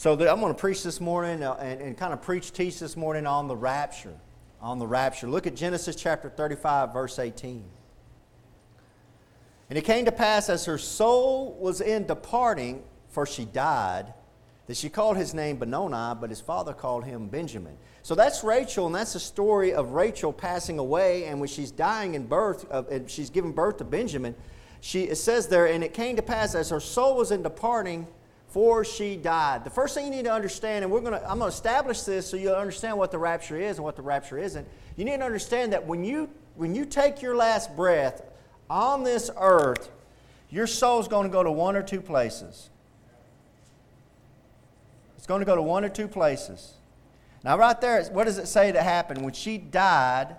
So the, I'm going to preach this morning uh, and, and kind of preach, teach this morning on the rapture. On the rapture. Look at Genesis chapter 35, verse 18. And it came to pass as her soul was in departing, for she died, that she called his name Benoni, but his father called him Benjamin. So that's Rachel, and that's the story of Rachel passing away, and when she's dying in birth, uh, and she's giving birth to Benjamin, she, it says there, and it came to pass as her soul was in departing, for she died. The first thing you need to understand, and we're gonna, I'm going to establish this so you'll understand what the rapture is and what the rapture isn't. You need to understand that when you, when you take your last breath on this earth, your soul's going to go to one or two places. It's going to go to one or two places. Now, right there, what does it say to happen? When she died,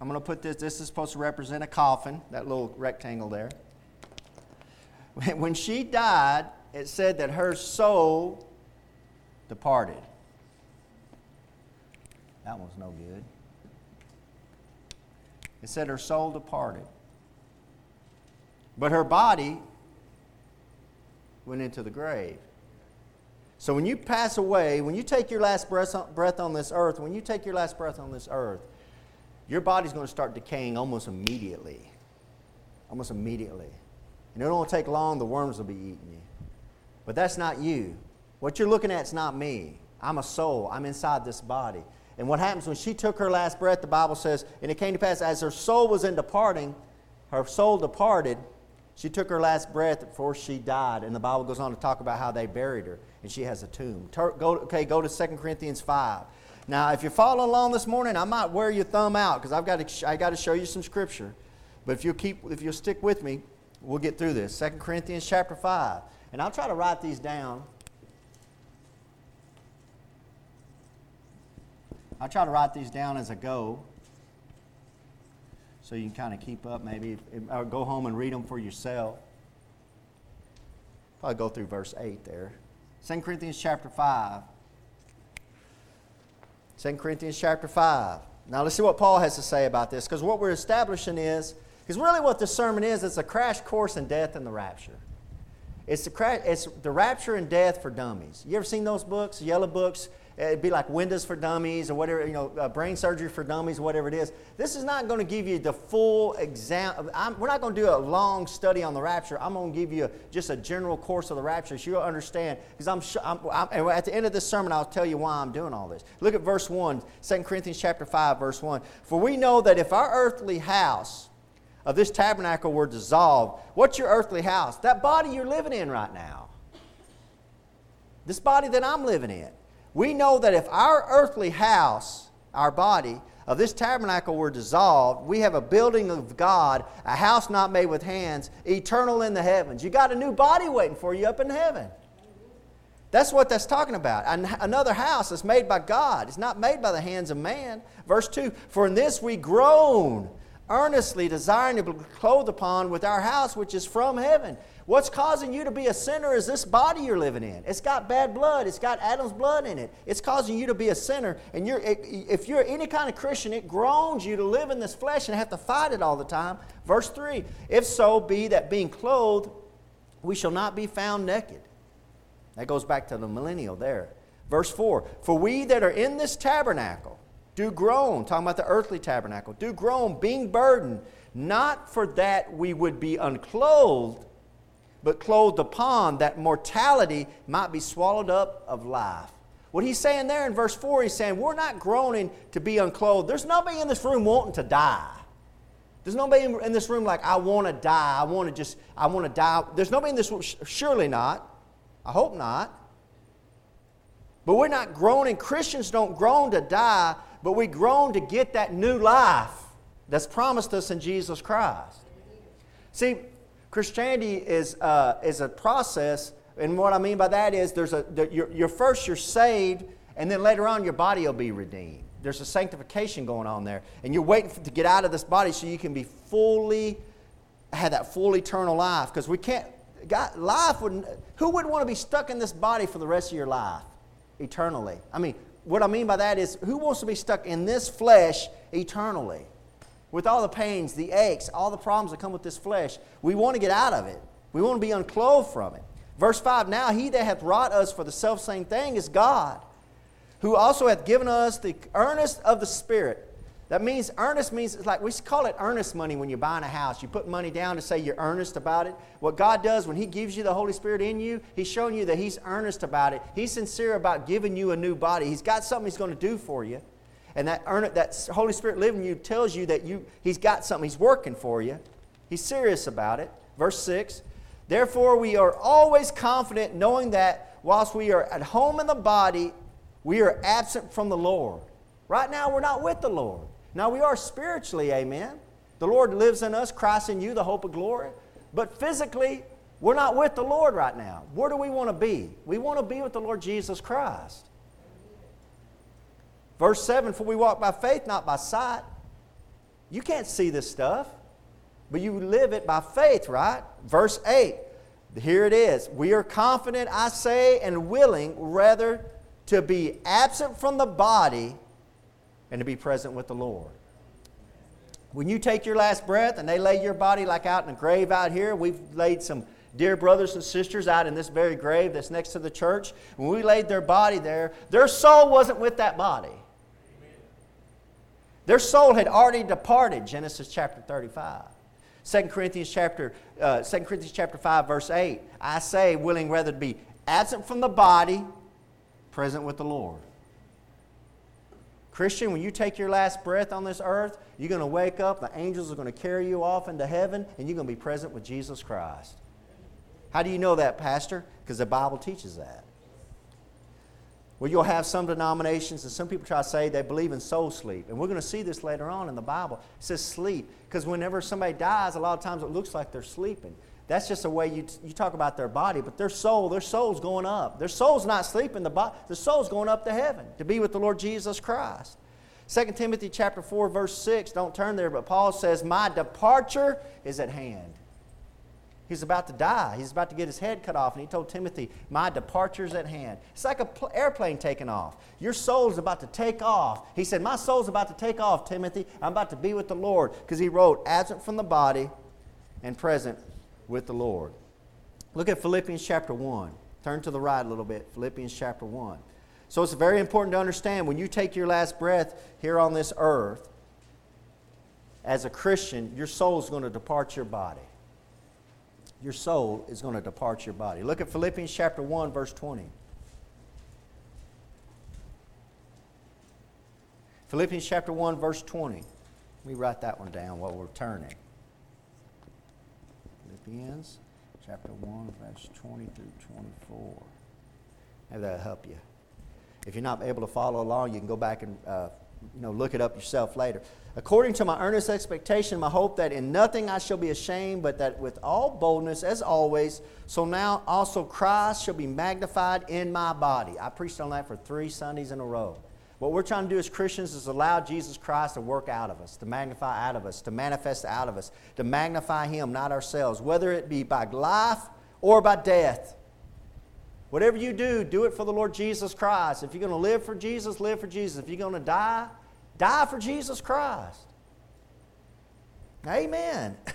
I'm going to put this, this is supposed to represent a coffin, that little rectangle there. When she died, it said that her soul departed. That one's no good. It said her soul departed. But her body went into the grave. So when you pass away, when you take your last breath on, this earth, when you take your last breath on this earth, your body's going to start decaying almost immediately. Almost immediately. And it won't take long, the worms will be eating you. But that's not you. What you're looking at is not me. I'm a soul. I'm inside this body. And what happens when she took her last breath, the Bible says, and it came to pass as her soul was in departing, her soul departed, she took her last breath before she died. And the Bible goes on to talk about how they buried her, and she has a tomb. Go, okay, go to 2 Corinthians 5. Now, if you're following along this morning, I might wear your thumb out because I've got to, I got to show you some scripture. But if you keep, if you'll stick with me, We'll get through this. 2 Corinthians chapter 5. And I'll try to write these down. I'll try to write these down as I go so you can kind of keep up maybe or go home and read them for yourself. Probably go through verse 8 there. 2 Corinthians chapter 5. 2 Corinthians chapter 5. Now let's see what Paul has to say about this because what we're establishing is because really, what this sermon is, it's a crash course in death and the rapture. It's the, cra- it's the rapture and death for dummies. You ever seen those books, yellow books? It'd be like Windows for Dummies or whatever, you know, uh, brain surgery for dummies, whatever it is. This is not going to give you the full exam. I'm, we're not going to do a long study on the rapture. I'm going to give you just a general course of the rapture so you'll understand. Because I'm, I'm, I'm, at the end of this sermon, I'll tell you why I'm doing all this. Look at verse 1, 2 Corinthians chapter 5, verse 1. For we know that if our earthly house, of this tabernacle were dissolved, what's your earthly house? That body you're living in right now. This body that I'm living in. We know that if our earthly house, our body, of this tabernacle were dissolved, we have a building of God, a house not made with hands, eternal in the heavens. You got a new body waiting for you up in heaven. That's what that's talking about. Another house that's made by God. It's not made by the hands of man. Verse 2 For in this we groan earnestly desiring to be clothed upon with our house which is from heaven. What's causing you to be a sinner is this body you're living in. It's got bad blood. It's got Adam's blood in it. It's causing you to be a sinner. And you're, if you're any kind of Christian, it groans you to live in this flesh and have to fight it all the time. Verse 3 If so be that being clothed, we shall not be found naked. That goes back to the millennial there. Verse 4 For we that are in this tabernacle, do groan, talking about the earthly tabernacle, do groan, being burdened, not for that we would be unclothed, but clothed upon, that mortality might be swallowed up of life. What he's saying there in verse 4, he's saying, We're not groaning to be unclothed. There's nobody in this room wanting to die. There's nobody in this room like, I want to die. I want to just, I want to die. There's nobody in this room, surely not. I hope not. But we're not groaning. Christians don't groan to die, but we groan to get that new life that's promised us in Jesus Christ. See, Christianity is, uh, is a process, and what I mean by that is there's a, you're, you're first you're saved, and then later on your body will be redeemed. There's a sanctification going on there, and you're waiting for, to get out of this body so you can be fully, have that full eternal life. Because we can't, God, life wouldn't, who would want to be stuck in this body for the rest of your life eternally? I mean, what I mean by that is, who wants to be stuck in this flesh eternally? With all the pains, the aches, all the problems that come with this flesh, we want to get out of it. We want to be unclothed from it. Verse 5 Now he that hath wrought us for the selfsame thing is God, who also hath given us the earnest of the Spirit. That means earnest means it's like we call it earnest money when you're buying a house. You put money down to say you're earnest about it. What God does when He gives you the Holy Spirit in you, He's showing you that He's earnest about it. He's sincere about giving you a new body. He's got something He's going to do for you. And that, earn, that Holy Spirit living in you tells you that you, He's got something, He's working for you. He's serious about it. Verse 6 Therefore, we are always confident knowing that whilst we are at home in the body, we are absent from the Lord. Right now, we're not with the Lord. Now, we are spiritually, amen. The Lord lives in us, Christ in you, the hope of glory. But physically, we're not with the Lord right now. Where do we want to be? We want to be with the Lord Jesus Christ. Verse 7 For we walk by faith, not by sight. You can't see this stuff. But you live it by faith, right? Verse 8. Here it is. We are confident, I say, and willing rather to be absent from the body and to be present with the Lord. When you take your last breath and they lay your body like out in a grave out here, we've laid some dear brothers and sisters out in this very grave that's next to the church. When we laid their body there, their soul wasn't with that body. Their soul had already departed, Genesis chapter 35. 2 Corinthians chapter, uh, 2 Corinthians chapter 5, verse 8. I say, willing rather to be absent from the body, present with the Lord. Christian, when you take your last breath on this earth, you're going to wake up, the angels are going to carry you off into heaven, and you're going to be present with Jesus Christ. How do you know that, Pastor? Because the Bible teaches that. Well, you'll have some denominations, and some people try to say they believe in soul sleep. And we're going to see this later on in the Bible. It says sleep, because whenever somebody dies, a lot of times it looks like they're sleeping. That's just a way you, you talk about their body, but their soul, their soul's going up. Their soul's not sleeping, the, body, the soul's going up to heaven to be with the Lord Jesus Christ. 2 Timothy chapter 4, verse 6, don't turn there, but Paul says, My departure is at hand. He's about to die. He's about to get his head cut off. And he told Timothy, My departure's at hand. It's like an pl- airplane taking off. Your soul's about to take off. He said, My soul's about to take off, Timothy. I'm about to be with the Lord. Because he wrote, absent from the body and present with the Lord. Look at Philippians chapter 1. Turn to the right a little bit. Philippians chapter 1. So it's very important to understand when you take your last breath here on this earth, as a Christian, your soul is going to depart your body your soul is going to depart your body. Look at Philippians chapter 1, verse 20. Philippians chapter 1, verse 20. Let me write that one down while we're turning. Philippians chapter 1, verse 20 through 24. Maybe that'll help you. If you're not able to follow along, you can go back and uh, you know, look it up yourself later. According to my earnest expectation, my hope that in nothing I shall be ashamed, but that with all boldness, as always, so now also Christ shall be magnified in my body. I preached on that for three Sundays in a row. What we're trying to do as Christians is allow Jesus Christ to work out of us, to magnify out of us, to manifest out of us, to magnify Him, not ourselves, whether it be by life or by death. Whatever you do, do it for the Lord Jesus Christ. If you're going to live for Jesus, live for Jesus. If you're going to die, die for Jesus Christ. Amen.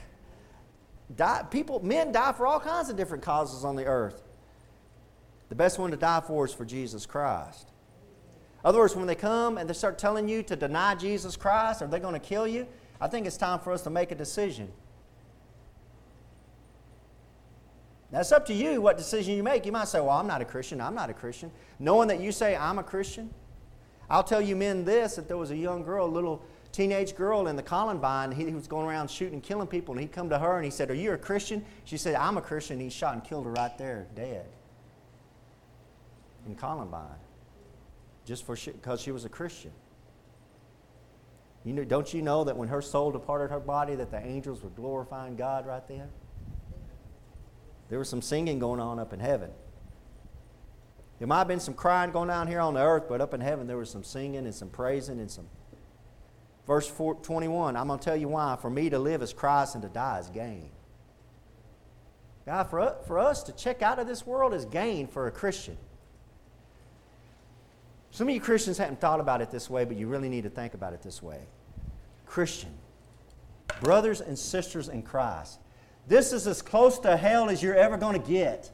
Die, people, men die for all kinds of different causes on the earth. The best one to die for is for Jesus Christ. Other words, when they come and they start telling you to deny Jesus Christ or they're going to kill you, I think it's time for us to make a decision. Now, it's up to you what decision you make. You might say, Well, I'm not a Christian. I'm not a Christian. Knowing that you say, I'm a Christian, I'll tell you men this that there was a young girl, a little teenage girl in the Columbine. He, he was going around shooting and killing people, and he'd come to her and he said, Are you a Christian? She said, I'm a Christian. He shot and killed her right there, dead. In Columbine. Just for because she was a Christian. You know, don't you know that when her soul departed her body, that the angels were glorifying God right then? There was some singing going on up in heaven. There might have been some crying going on here on the earth, but up in heaven there was some singing and some praising and some. Verse 4, 21, I'm going to tell you why. For me to live is Christ and to die is gain. God, for for us to check out of this world is gain for a Christian. Some of you Christians haven't thought about it this way, but you really need to think about it this way. Christian, brothers and sisters in Christ, this is as close to hell as you're ever going to get.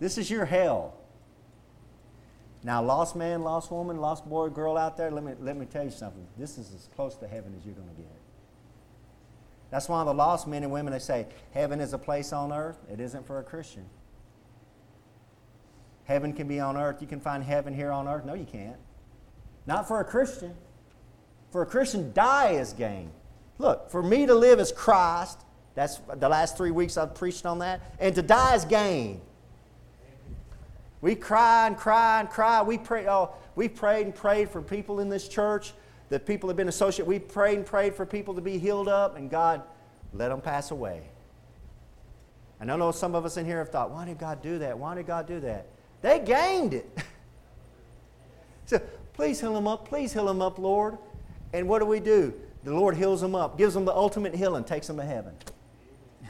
This is your hell. Now, lost man, lost woman, lost boy, girl out there, let me, let me tell you something. This is as close to heaven as you're going to get. That's why the lost men and women, they say, heaven is a place on earth. It isn't for a Christian. Heaven can be on earth. You can find heaven here on earth. No, you can't. Not for a Christian. For a Christian, die is gain. Look, for me to live is Christ. That's the last three weeks I've preached on that. And to die is gain. We cry and cry and cry. We pray. Oh, we prayed and prayed for people in this church that people have been associated. We prayed and prayed for people to be healed up, and God let them pass away. And I know some of us in here have thought, why did God do that? Why did God do that? They gained it. so please heal them up. Please heal them up, Lord. And what do we do? The Lord heals them up, gives them the ultimate healing, takes them to heaven.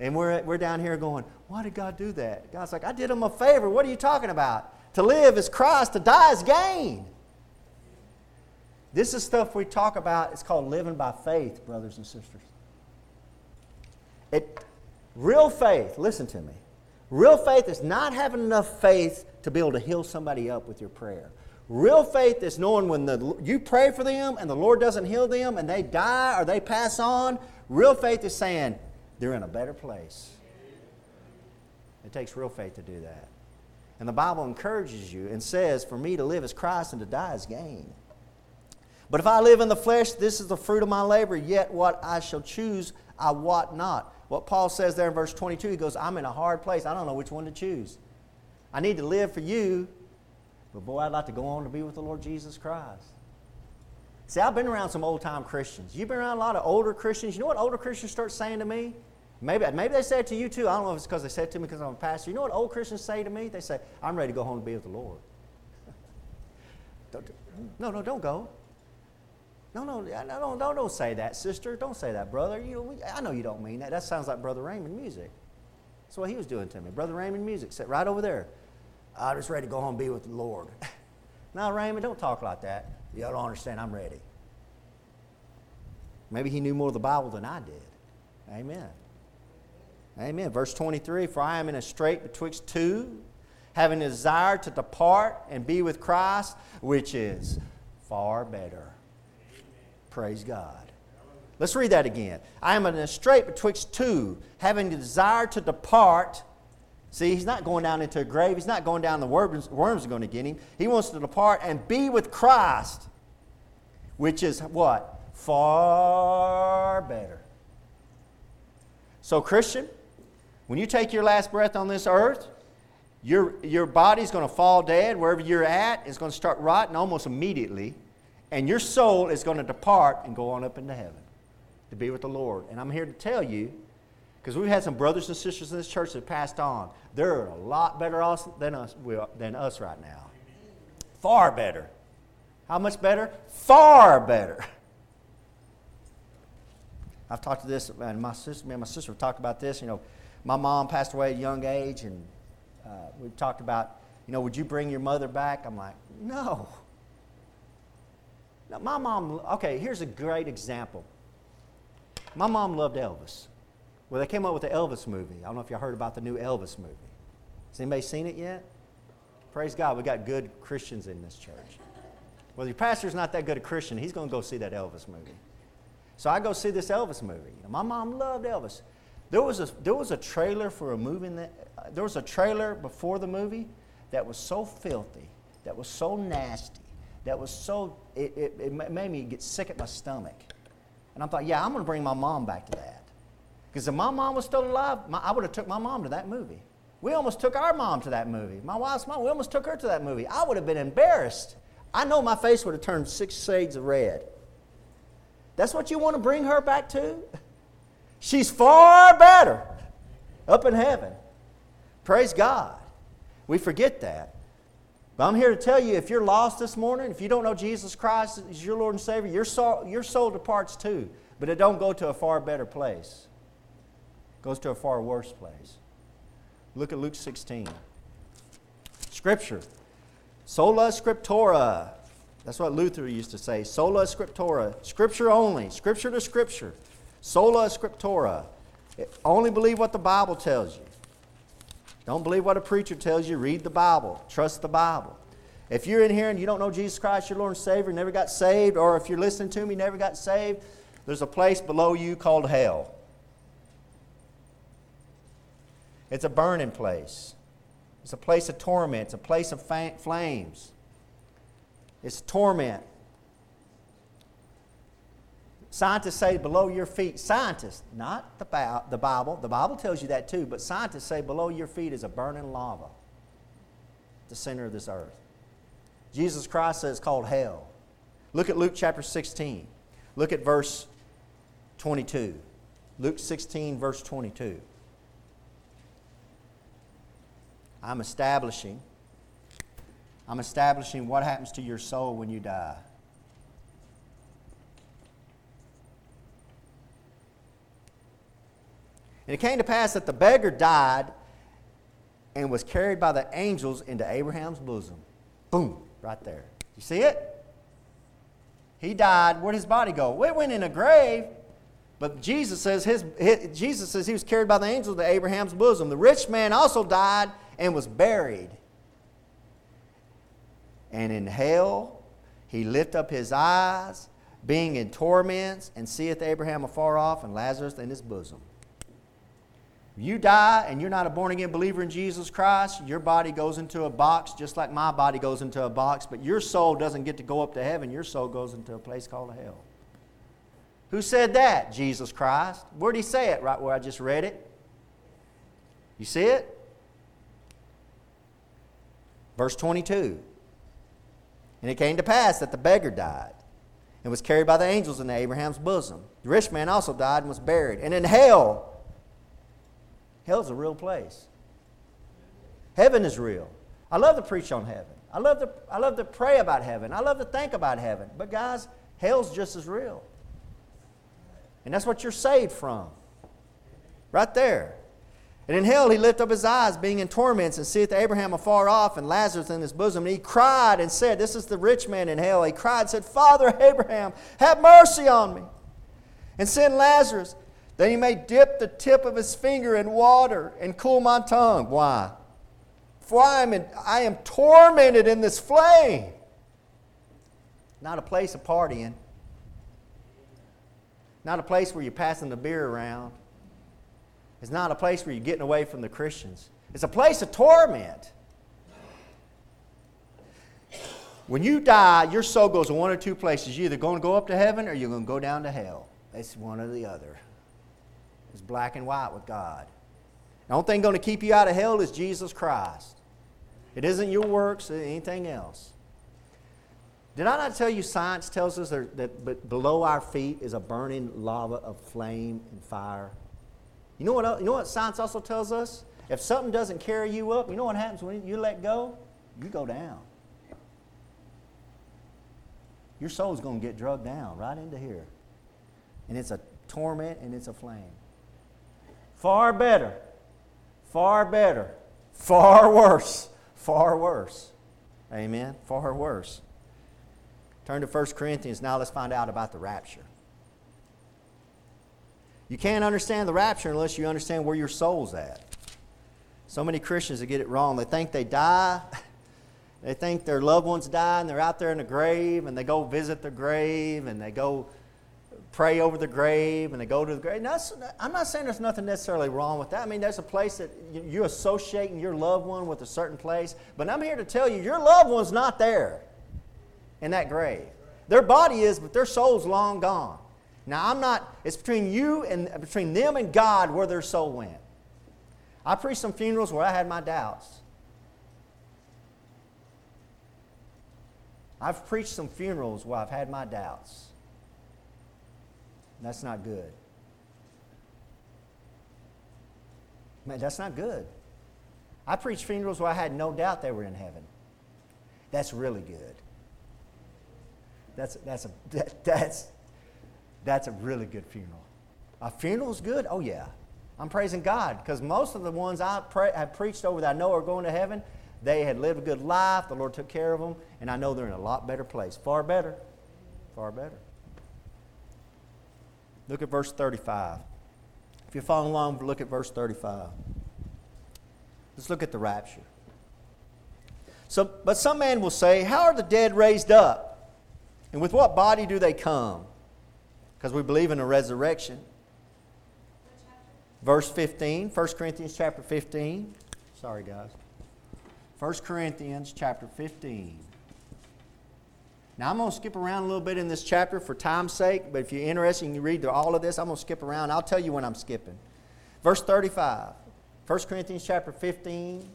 And we're, we're down here going, why did God do that? God's like, I did him a favor. What are you talking about? To live is Christ, to die is gain. This is stuff we talk about. It's called living by faith, brothers and sisters. It, real faith, listen to me. Real faith is not having enough faith to be able to heal somebody up with your prayer. Real faith is knowing when the, you pray for them and the Lord doesn't heal them and they die or they pass on. Real faith is saying, they're in a better place. It takes real faith to do that. And the Bible encourages you and says, For me to live is Christ and to die is gain. But if I live in the flesh, this is the fruit of my labor, yet what I shall choose, I wot not. What Paul says there in verse 22, he goes, I'm in a hard place. I don't know which one to choose. I need to live for you, but boy, I'd like to go on to be with the Lord Jesus Christ. See, I've been around some old time Christians. You've been around a lot of older Christians. You know what older Christians start saying to me? Maybe, maybe they say it to you too. I don't know if it's because they said it to me because I'm a pastor. You know what old Christians say to me? They say, I'm ready to go home and be with the Lord. no, no, don't go. No, no, no, don't, don't say that, sister. Don't say that, brother. You, I know you don't mean that. That sounds like Brother Raymond music. That's what he was doing to me. Brother Raymond music, sit right over there. I'm just ready to go home and be with the Lord. now, Raymond, don't talk like that. You don't understand. I'm ready. Maybe he knew more of the Bible than I did. Amen. Amen. Verse 23 For I am in a strait betwixt two, having a desire to depart and be with Christ, which is far better. Praise God. Let's read that again. I am in a strait betwixt two, having a desire to depart. See, he's not going down into a grave. He's not going down the worms, worms are going to get him. He wants to depart and be with Christ, which is what? Far better. So, Christian, when you take your last breath on this earth, your, your body's going to fall dead. Wherever you're at, it's going to start rotting almost immediately. And your soul is going to depart and go on up into heaven to be with the Lord. And I'm here to tell you, because we've had some brothers and sisters in this church that passed on. They're a lot better than us, than us right now. Far better. How much better? Far better. I've talked to this, and my sister, me and my sister have talked about this. You know, my mom passed away at a young age, and uh, we've talked about, you know, would you bring your mother back? I'm like, no. Now, my mom, okay, here's a great example. My mom loved Elvis. Well, they came up with the Elvis movie. I don't know if y'all heard about the new Elvis movie. Has anybody seen it yet? Praise God, we got good Christians in this church. Well, your pastor's not that good a Christian. He's going to go see that Elvis movie. So I go see this Elvis movie. my mom loved Elvis. There was a, there was a trailer for a movie that, uh, there was a trailer before the movie that was so filthy, that was so nasty, that was so, it, it, it made me get sick at my stomach. And I thought, yeah, I'm going to bring my mom back to that. Because if my mom was still alive, my, I would have took my mom to that movie. We almost took our mom to that movie. My wife's mom, we almost took her to that movie. I would have been embarrassed. I know my face would have turned six shades of red. That's what you want to bring her back to? She's far better up in heaven. Praise God. We forget that. But I'm here to tell you if you're lost this morning, if you don't know Jesus Christ as your Lord and Savior, your soul, your soul departs too. But it don't go to a far better place. It goes to a far worse place. Look at Luke 16. Scripture. Sola scriptura. That's what Luther used to say. Sola scriptura. Scripture only. Scripture to Scripture. Sola scriptura. Only believe what the Bible tells you. Don't believe what a preacher tells you. Read the Bible. Trust the Bible. If you're in here and you don't know Jesus Christ, your Lord and Savior, never got saved, or if you're listening to me, never got saved, there's a place below you called hell. It's a burning place. It's a place of torment. It's a place of flames. It's torment. Scientists say below your feet, scientists, not the, the Bible, the Bible tells you that too, but scientists say below your feet is a burning lava, the center of this earth. Jesus Christ says it's called hell. Look at Luke chapter 16. Look at verse 22. Luke 16, verse 22. I'm establishing, I'm establishing what happens to your soul when you die. And it came to pass that the beggar died and was carried by the angels into Abraham's bosom. Boom, right there. You see it? He died. Where'd his body go? It went in a grave. But Jesus says, his, his, Jesus says he was carried by the angels to Abraham's bosom. The rich man also died and was buried. And in hell he lift up his eyes, being in torments, and seeth Abraham afar off and Lazarus in his bosom. You die and you're not a born again believer in Jesus Christ, your body goes into a box just like my body goes into a box, but your soul doesn't get to go up to heaven. Your soul goes into a place called hell. Who said that? Jesus Christ. Where did he say it? Right where I just read it. You see it? Verse 22. And it came to pass that the beggar died and was carried by the angels into Abraham's bosom. The rich man also died and was buried. And in hell, Hell's a real place. Heaven is real. I love to preach on heaven. I love to, I love to pray about heaven. I love to think about heaven. But, guys, hell's just as real. And that's what you're saved from. Right there. And in hell he lifted up his eyes, being in torments, and seeth Abraham afar off, and Lazarus in his bosom. And he cried and said, This is the rich man in hell. He cried and said, Father Abraham, have mercy on me. And send Lazarus that he may dip the tip of his finger in water and cool my tongue. Why? For I am, in, I am tormented in this flame. Not a place of partying. Not a place where you're passing the beer around. It's not a place where you're getting away from the Christians. It's a place of torment. When you die, your soul goes to one or two places. You're either going to go up to heaven or you're going to go down to hell. It's one or the other is black and white with God. The only thing going to keep you out of hell is Jesus Christ. It isn't your works, or anything else. Did I not tell you science tells us that below our feet is a burning lava of flame and fire? You know what, you know what science also tells us? If something doesn't carry you up, you know what happens when you let go? You go down. Your soul's going to get drugged down right into here. And it's a torment and it's a flame. Far better. Far better. Far worse. Far worse. Amen. Far worse. Turn to 1 Corinthians. Now let's find out about the rapture. You can't understand the rapture unless you understand where your soul's at. So many Christians that get it wrong. They think they die. They think their loved ones die and they're out there in the grave and they go visit the grave and they go pray over the grave and they go to the grave. Now, I'm not saying there's nothing necessarily wrong with that. I mean, there's a place that you're associating your loved one with a certain place. But I'm here to tell you, your loved one's not there in that grave. Their body is, but their soul's long gone. Now, I'm not, it's between you and between them and God where their soul went. I preached some funerals where I had my doubts. I've preached some funerals where I've had my doubts. That's not good. Man, that's not good. I preached funerals where I had no doubt they were in heaven. That's really good. That's, that's, a, that, that's, that's a really good funeral. A funeral's good? Oh, yeah. I'm praising God because most of the ones I pre- have preached over that I know are going to heaven, they had lived a good life. The Lord took care of them, and I know they're in a lot better place. Far better. Far better. Look at verse 35. If you're following along, look at verse 35. Let's look at the rapture. So, but some man will say, How are the dead raised up? And with what body do they come? Because we believe in a resurrection. Verse 15, 1 Corinthians chapter 15. Sorry, guys. 1 Corinthians chapter 15. Now, I'm going to skip around a little bit in this chapter for time's sake, but if you're interested you read all of this, I'm going to skip around. I'll tell you when I'm skipping. Verse 35, 1 Corinthians chapter 15.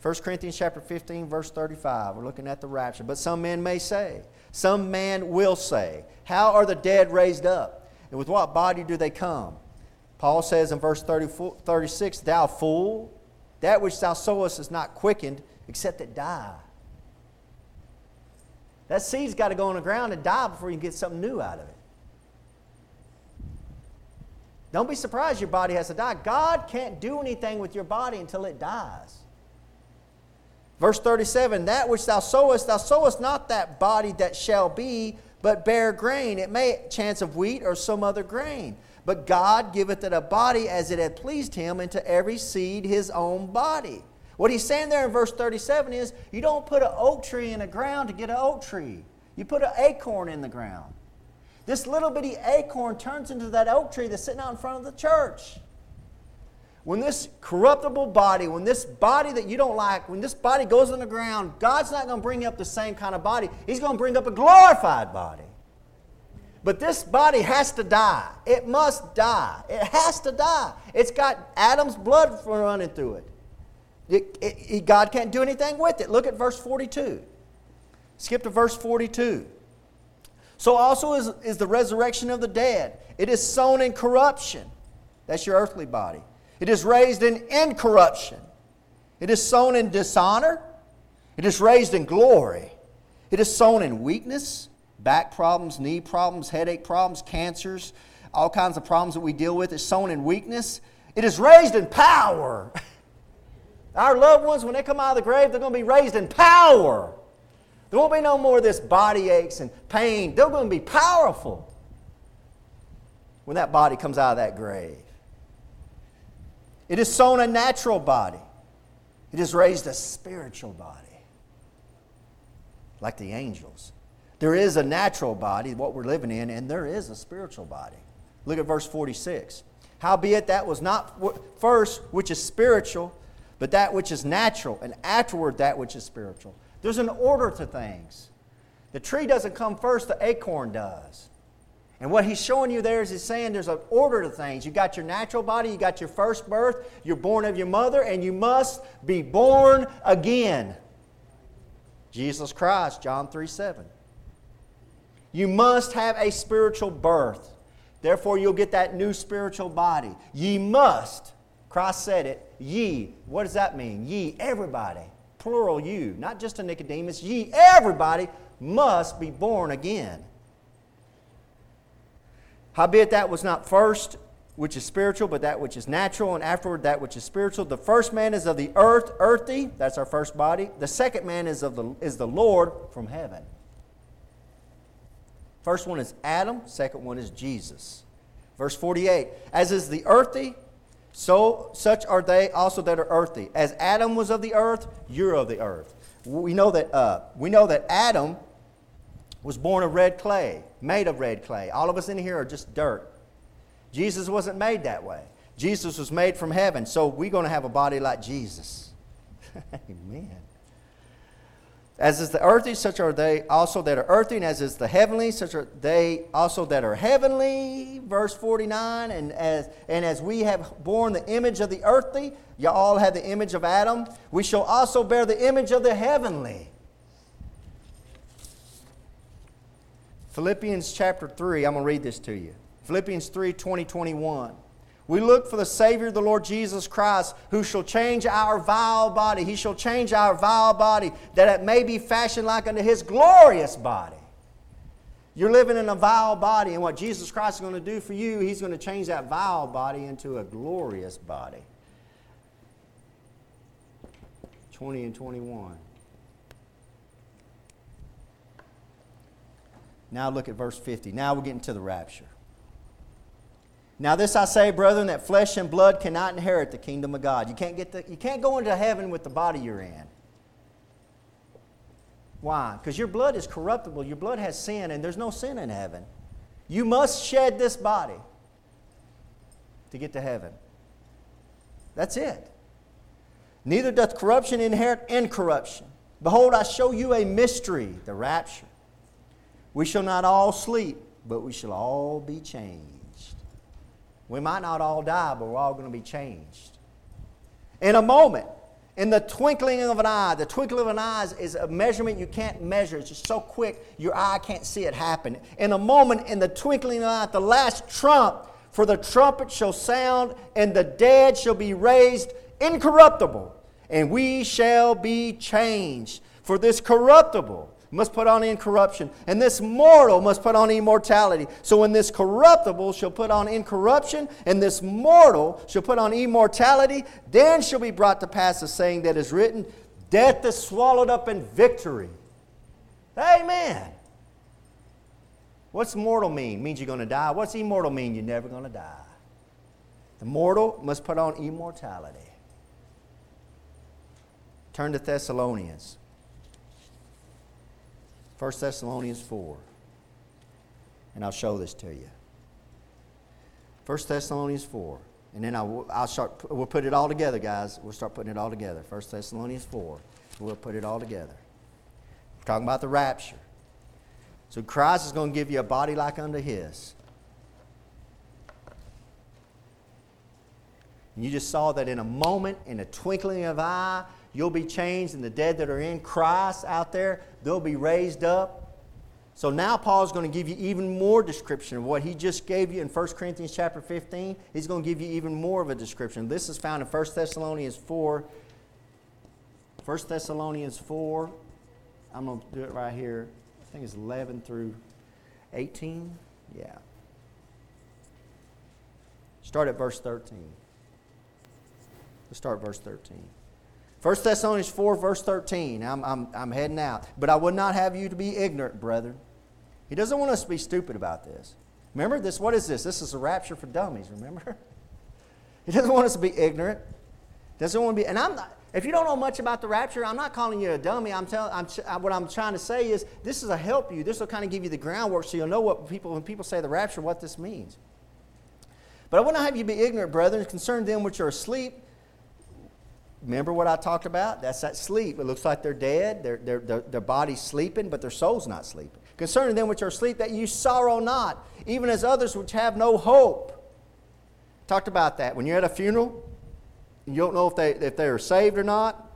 1 Corinthians chapter 15, verse 35. We're looking at the rapture. But some men may say, some man will say, How are the dead raised up? And with what body do they come? Paul says in verse 34, 36, Thou fool, that which thou sowest is not quickened, except it die. That seed's got to go on the ground and die before you can get something new out of it. Don't be surprised your body has to die. God can't do anything with your body until it dies. Verse 37 That which thou sowest, thou sowest not that body that shall be, but bare grain. It may chance of wheat or some other grain. But God giveth it a body as it had pleased him, and to every seed his own body. What he's saying there in verse 37 is you don't put an oak tree in the ground to get an oak tree. You put an acorn in the ground. This little bitty acorn turns into that oak tree that's sitting out in front of the church. When this corruptible body, when this body that you don't like, when this body goes in the ground, God's not going to bring up the same kind of body. He's going to bring up a glorified body. But this body has to die. It must die. It has to die. It's got Adam's blood running through it. It, it, God can't do anything with it. Look at verse 42. Skip to verse 42. So also is, is the resurrection of the dead. It is sown in corruption. That's your earthly body. It is raised in incorruption. It is sown in dishonor. It is raised in glory. It is sown in weakness, back problems, knee problems, headache problems, cancers, all kinds of problems that we deal with. It's sown in weakness. It is raised in power. Our loved ones, when they come out of the grave, they're going to be raised in power. There won't be no more of this body aches and pain. They're going to be powerful when that body comes out of that grave. It is sown a natural body, it is raised a spiritual body, like the angels. There is a natural body, what we're living in, and there is a spiritual body. Look at verse 46. Howbeit that was not first which is spiritual, but that which is natural, and afterward that which is spiritual. There's an order to things. The tree doesn't come first, the acorn does. And what he's showing you there is he's saying there's an order to things. You got your natural body, you got your first birth, you're born of your mother, and you must be born again. Jesus Christ, John 3 7. You must have a spiritual birth. Therefore, you'll get that new spiritual body. Ye must. Christ said it. Ye. What does that mean? Ye, everybody. Plural you. Not just a Nicodemus. Ye, everybody must be born again. Howbeit that was not first which is spiritual, but that which is natural, and afterward that which is spiritual. The first man is of the earth, earthy, that's our first body. The second man is of the is the Lord from heaven. First one is Adam, second one is Jesus. Verse 48, as is the earthy, so such are they also that are earthy. As Adam was of the earth, you're of the earth. We know that, uh, we know that Adam was born of red clay, made of red clay. All of us in here are just dirt. Jesus wasn't made that way. Jesus was made from heaven, so we're going to have a body like Jesus. Amen. As is the earthy, such are they also that are earthy, and as is the heavenly, such are they also that are heavenly. Verse 49, and as, and as we have borne the image of the earthly, you all have the image of Adam, we shall also bear the image of the heavenly. Philippians chapter 3, I'm going to read this to you. Philippians 3 20, 21. We look for the Savior, the Lord Jesus Christ, who shall change our vile body. He shall change our vile body that it may be fashioned like unto His glorious body. You're living in a vile body, and what Jesus Christ is going to do for you, He's going to change that vile body into a glorious body. 20 and 21. Now look at verse 50. Now we're getting to the rapture. Now, this I say, brethren, that flesh and blood cannot inherit the kingdom of God. You can't, get the, you can't go into heaven with the body you're in. Why? Because your blood is corruptible. Your blood has sin, and there's no sin in heaven. You must shed this body to get to heaven. That's it. Neither doth corruption inherit incorruption. Behold, I show you a mystery, the rapture. We shall not all sleep, but we shall all be changed. We might not all die, but we're all going to be changed. In a moment, in the twinkling of an eye, the twinkling of an eye is, a measurement you can't measure. It's just so quick, your eye can't see it happen. In a moment, in the twinkling of an eye, the last trump, for the trumpet shall sound, and the dead shall be raised incorruptible, and we shall be changed. For this corruptible must put on incorruption, and this mortal must put on immortality. So when this corruptible shall put on incorruption, and this mortal shall put on immortality, then shall be brought to pass the saying that is written Death is swallowed up in victory. Amen. What's mortal mean? Means you're going to die. What's immortal mean? You're never going to die. The mortal must put on immortality. Turn to Thessalonians. 1 Thessalonians 4. And I'll show this to you. 1 Thessalonians 4. And then I'll, I'll start, we'll put it all together, guys. We'll start putting it all together. 1 Thessalonians 4. We'll put it all together. We're talking about the rapture. So Christ is going to give you a body like unto his. And you just saw that in a moment, in a twinkling of eye, You'll be changed, and the dead that are in Christ out there, they'll be raised up. So now Paul's going to give you even more description of what he just gave you in 1 Corinthians chapter 15. He's going to give you even more of a description. This is found in 1 Thessalonians 4. 1 Thessalonians 4. I'm going to do it right here. I think it's 11 through 18. Yeah. Start at verse 13. Let's start verse 13. 1 Thessalonians 4, verse 13. I'm, I'm, I'm heading out. But I would not have you to be ignorant, brethren. He doesn't want us to be stupid about this. Remember this? What is this? This is a rapture for dummies, remember? He doesn't want us to be ignorant. Doesn't want to be, and I'm not, if you don't know much about the rapture, I'm not calling you a dummy. I'm telling, I'm, what I'm trying to say is this is a help you. This will kind of give you the groundwork so you'll know what people, when people say the rapture, what this means. But I would not have you be ignorant, brethren, concerning them which are asleep Remember what I talked about? That's that sleep. It looks like they're dead, their, their, their, their body's sleeping, but their soul's not sleeping. Concerning them which are asleep, that you sorrow not, even as others which have no hope. Talked about that. When you're at a funeral, you don't know if they, if they are saved or not.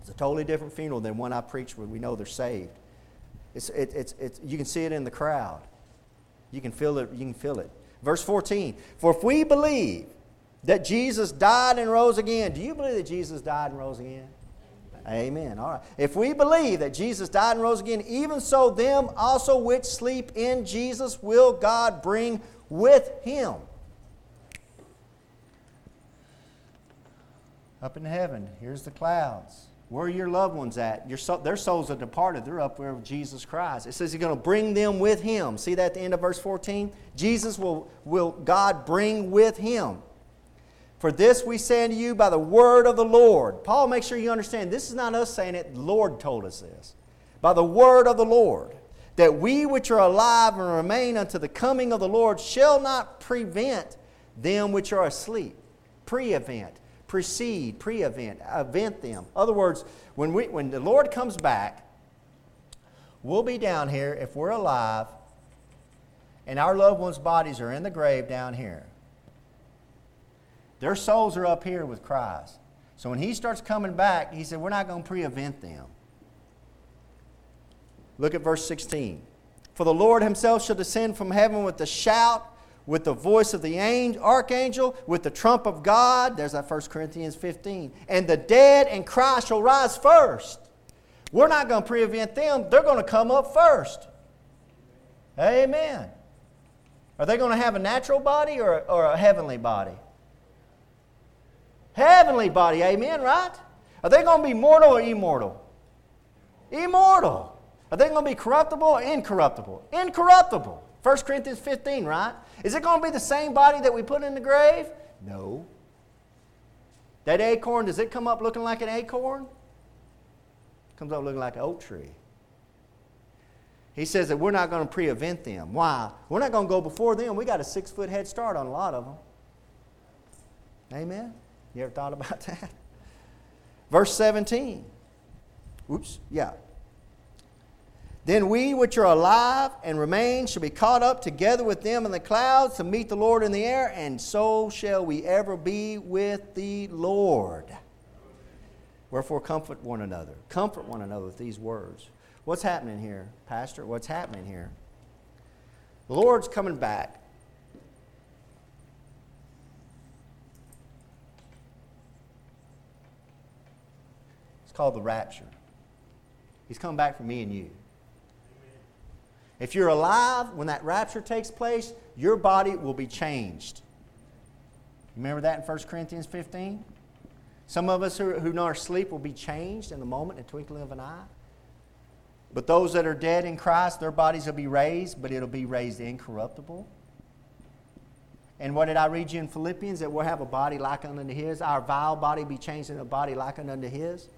It's a totally different funeral than one I preached where we know they're saved. It's, it, it's, it's, you can see it in the crowd. You can feel it. You can feel it. Verse 14. For if we believe that Jesus died and rose again. Do you believe that Jesus died and rose again? Amen. All right. If we believe that Jesus died and rose again, even so, them also which sleep in Jesus will God bring with him. Up in heaven, here's the clouds. Where are your loved ones at? Soul, their souls are departed. They're up there with Jesus Christ. It says he's going to bring them with him. See that at the end of verse 14? Jesus will, will God bring with him. For this we say unto you by the word of the Lord. Paul, make sure you understand this is not us saying it, the Lord told us this. By the word of the Lord, that we which are alive and remain unto the coming of the Lord shall not prevent them which are asleep. Pre event, precede, pre event, event them. In other words, when, we, when the Lord comes back, we'll be down here if we're alive and our loved ones' bodies are in the grave down here. Their souls are up here with Christ. So when he starts coming back, he said, We're not going to pre event them. Look at verse 16. For the Lord himself shall descend from heaven with a shout, with the voice of the angel, archangel, with the trump of God. There's that 1 Corinthians 15. And the dead and Christ shall rise first. We're not going to pre event them, they're going to come up first. Amen. Are they going to have a natural body or, or a heavenly body? Heavenly body, amen, right? Are they going to be mortal or immortal? Immortal. Are they going to be corruptible or incorruptible? Incorruptible. 1 Corinthians 15, right? Is it going to be the same body that we put in the grave? No. That acorn, does it come up looking like an acorn? Comes up looking like an oak tree. He says that we're not going to pre-event them. Why? We're not going to go before them. We got a six foot head start on a lot of them. Amen? You ever thought about that? Verse 17. Oops, yeah. Then we which are alive and remain shall be caught up together with them in the clouds to meet the Lord in the air, and so shall we ever be with the Lord. Wherefore, comfort one another. Comfort one another with these words. What's happening here, Pastor? What's happening here? The Lord's coming back. It's called the rapture. He's coming back for me and you. If you're alive when that rapture takes place, your body will be changed. Remember that in 1 Corinthians 15? Some of us who, who are asleep will be changed in the moment, in the twinkling of an eye. But those that are dead in Christ, their bodies will be raised, but it'll be raised incorruptible. And what did I read you in Philippians? That we'll have a body like unto his. Our vile body be changed in a body like unto his.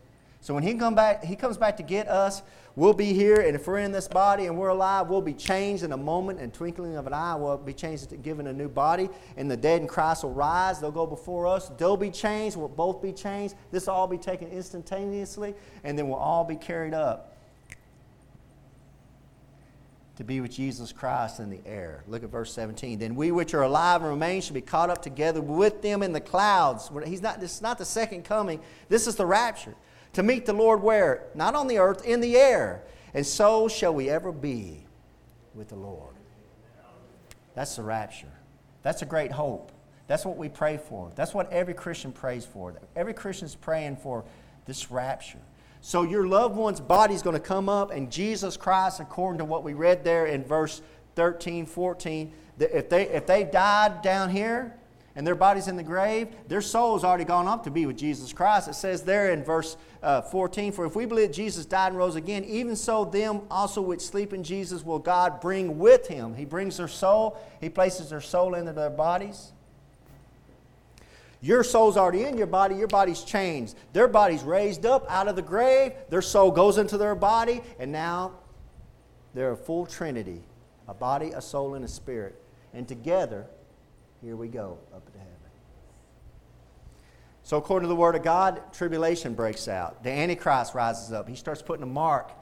So when he come back, he comes back to get us, we'll be here, and if we're in this body and we're alive, we'll be changed in a moment and twinkling of an eye. We'll be changed, given a new body, and the dead in Christ will rise. They'll go before us. They'll be changed. We'll both be changed. This will all be taken instantaneously, and then we'll all be carried up to be with Jesus Christ in the air. Look at verse 17. Then we which are alive and remain shall be caught up together with them in the clouds. He's not, this is not the second coming. This is the rapture to meet the Lord where? Not on the earth, in the air. And so shall we ever be with the Lord. That's the rapture. That's a great hope. That's what we pray for. That's what every Christian prays for. Every Christian is praying for this rapture. So your loved one's body is going to come up, and Jesus Christ, according to what we read there in verse 13, 14, if they, if they died down here, and their body's in the grave, their soul's already gone up to be with Jesus Christ. It says there in verse uh, 14, For if we believe Jesus died and rose again, even so them also which sleep in Jesus will God bring with him. He brings their soul, He places their soul into their bodies. Your soul's already in your body, your body's changed. Their body's raised up out of the grave, their soul goes into their body, and now they're a full trinity a body, a soul, and a spirit. And together, here we go up to heaven. So, according to the Word of God, tribulation breaks out. The Antichrist rises up. He starts putting a mark,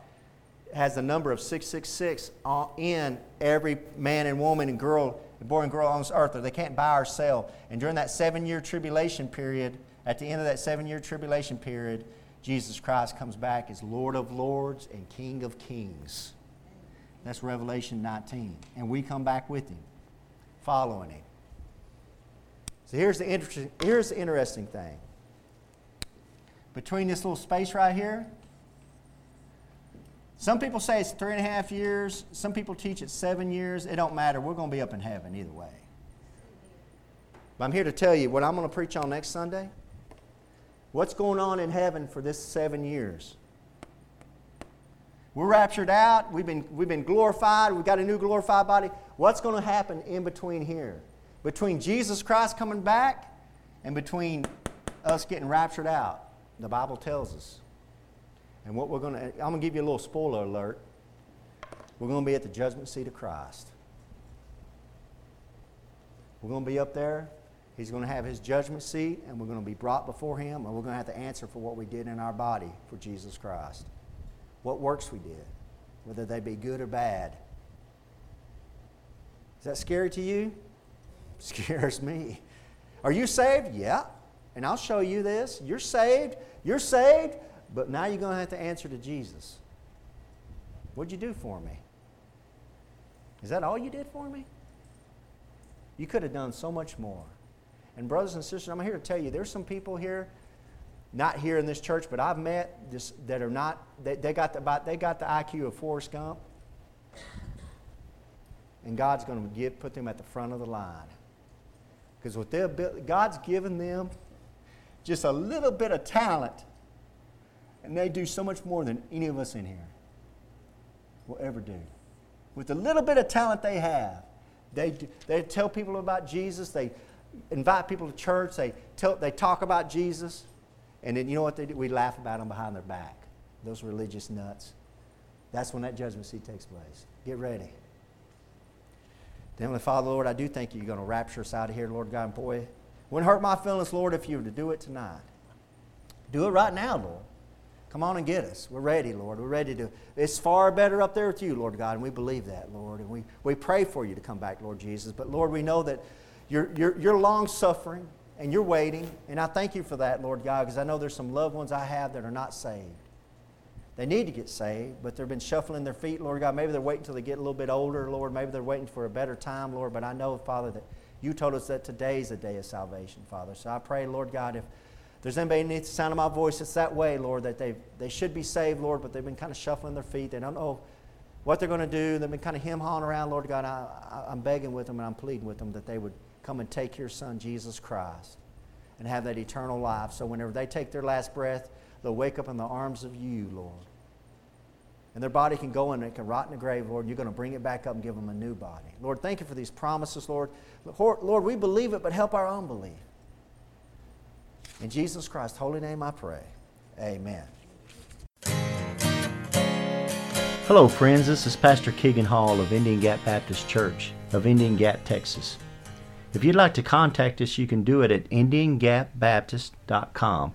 has the number of 666 in every man and woman and girl, boy and girl on this earth, or they can't buy or sell. And during that seven year tribulation period, at the end of that seven year tribulation period, Jesus Christ comes back as Lord of Lords and King of Kings. That's Revelation 19. And we come back with him, following him. So here's the, interesting, here's the interesting thing. Between this little space right here, some people say it's three and a half years. Some people teach it's seven years. It don't matter. We're going to be up in heaven either way. But I'm here to tell you what I'm going to preach on next Sunday. What's going on in heaven for this seven years? We're raptured out. We've been, we've been glorified. We've got a new glorified body. What's going to happen in between here? Between Jesus Christ coming back and between us getting raptured out. The Bible tells us. And what we're going to, I'm going to give you a little spoiler alert. We're going to be at the judgment seat of Christ. We're going to be up there. He's going to have his judgment seat, and we're going to be brought before him, and we're going to have to answer for what we did in our body for Jesus Christ. What works we did, whether they be good or bad. Is that scary to you? Scares me. Are you saved? Yeah. And I'll show you this. You're saved. You're saved. But now you're going to have to answer to Jesus. What'd you do for me? Is that all you did for me? You could have done so much more. And, brothers and sisters, I'm here to tell you there's some people here, not here in this church, but I've met just, that are not, they, they, got the, about, they got the IQ of Forrest Gump. And God's going to get, put them at the front of the line. Because what they're God's given them just a little bit of talent, and they do so much more than any of us in here will ever do. with the little bit of talent they have. They, they tell people about Jesus. They invite people to church. They, tell, they talk about Jesus. And then you know what they do? We laugh about them behind their back. Those religious nuts. That's when that judgment seat takes place. Get ready. Heavenly Father, Lord, I do thank you. You're going to rapture us out of here, Lord God. And boy, wouldn't hurt my feelings, Lord, if you were to do it tonight. Do it right now, Lord. Come on and get us. We're ready, Lord. We're ready to. It's far better up there with you, Lord God, and we believe that, Lord. And we, we pray for you to come back, Lord Jesus. But, Lord, we know that you're, you're, you're long suffering and you're waiting. And I thank you for that, Lord God, because I know there's some loved ones I have that are not saved. They need to get saved, but they've been shuffling their feet, Lord God. Maybe they're waiting until they get a little bit older, Lord. Maybe they're waiting for a better time, Lord. But I know, Father, that you told us that today is a day of salvation, Father. So I pray, Lord God, if there's anybody needs the sound of my voice, it's that way, Lord, that they they should be saved, Lord, but they've been kind of shuffling their feet. They don't know what they're going to do. They've been kind of him hawing around, Lord God. I, I, I'm begging with them and I'm pleading with them that they would come and take your Son, Jesus Christ, and have that eternal life. So whenever they take their last breath, they'll wake up in the arms of you, Lord. And their body can go and it can rot in the grave, Lord. You're going to bring it back up and give them a new body. Lord, thank you for these promises, Lord. Lord, we believe it, but help our unbelief. In Jesus Christ's holy name I pray. Amen. Hello, friends. This is Pastor Keegan Hall of Indian Gap Baptist Church of Indian Gap, Texas. If you'd like to contact us, you can do it at IndianGapBaptist.com.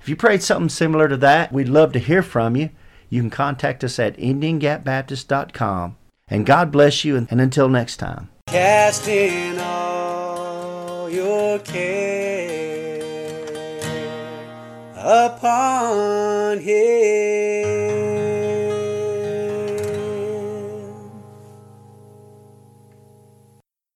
If you prayed something similar to that, we'd love to hear from you. you can contact us at IndianGapBaptist.com. And God bless you, and until next time. Casting all your care upon Him.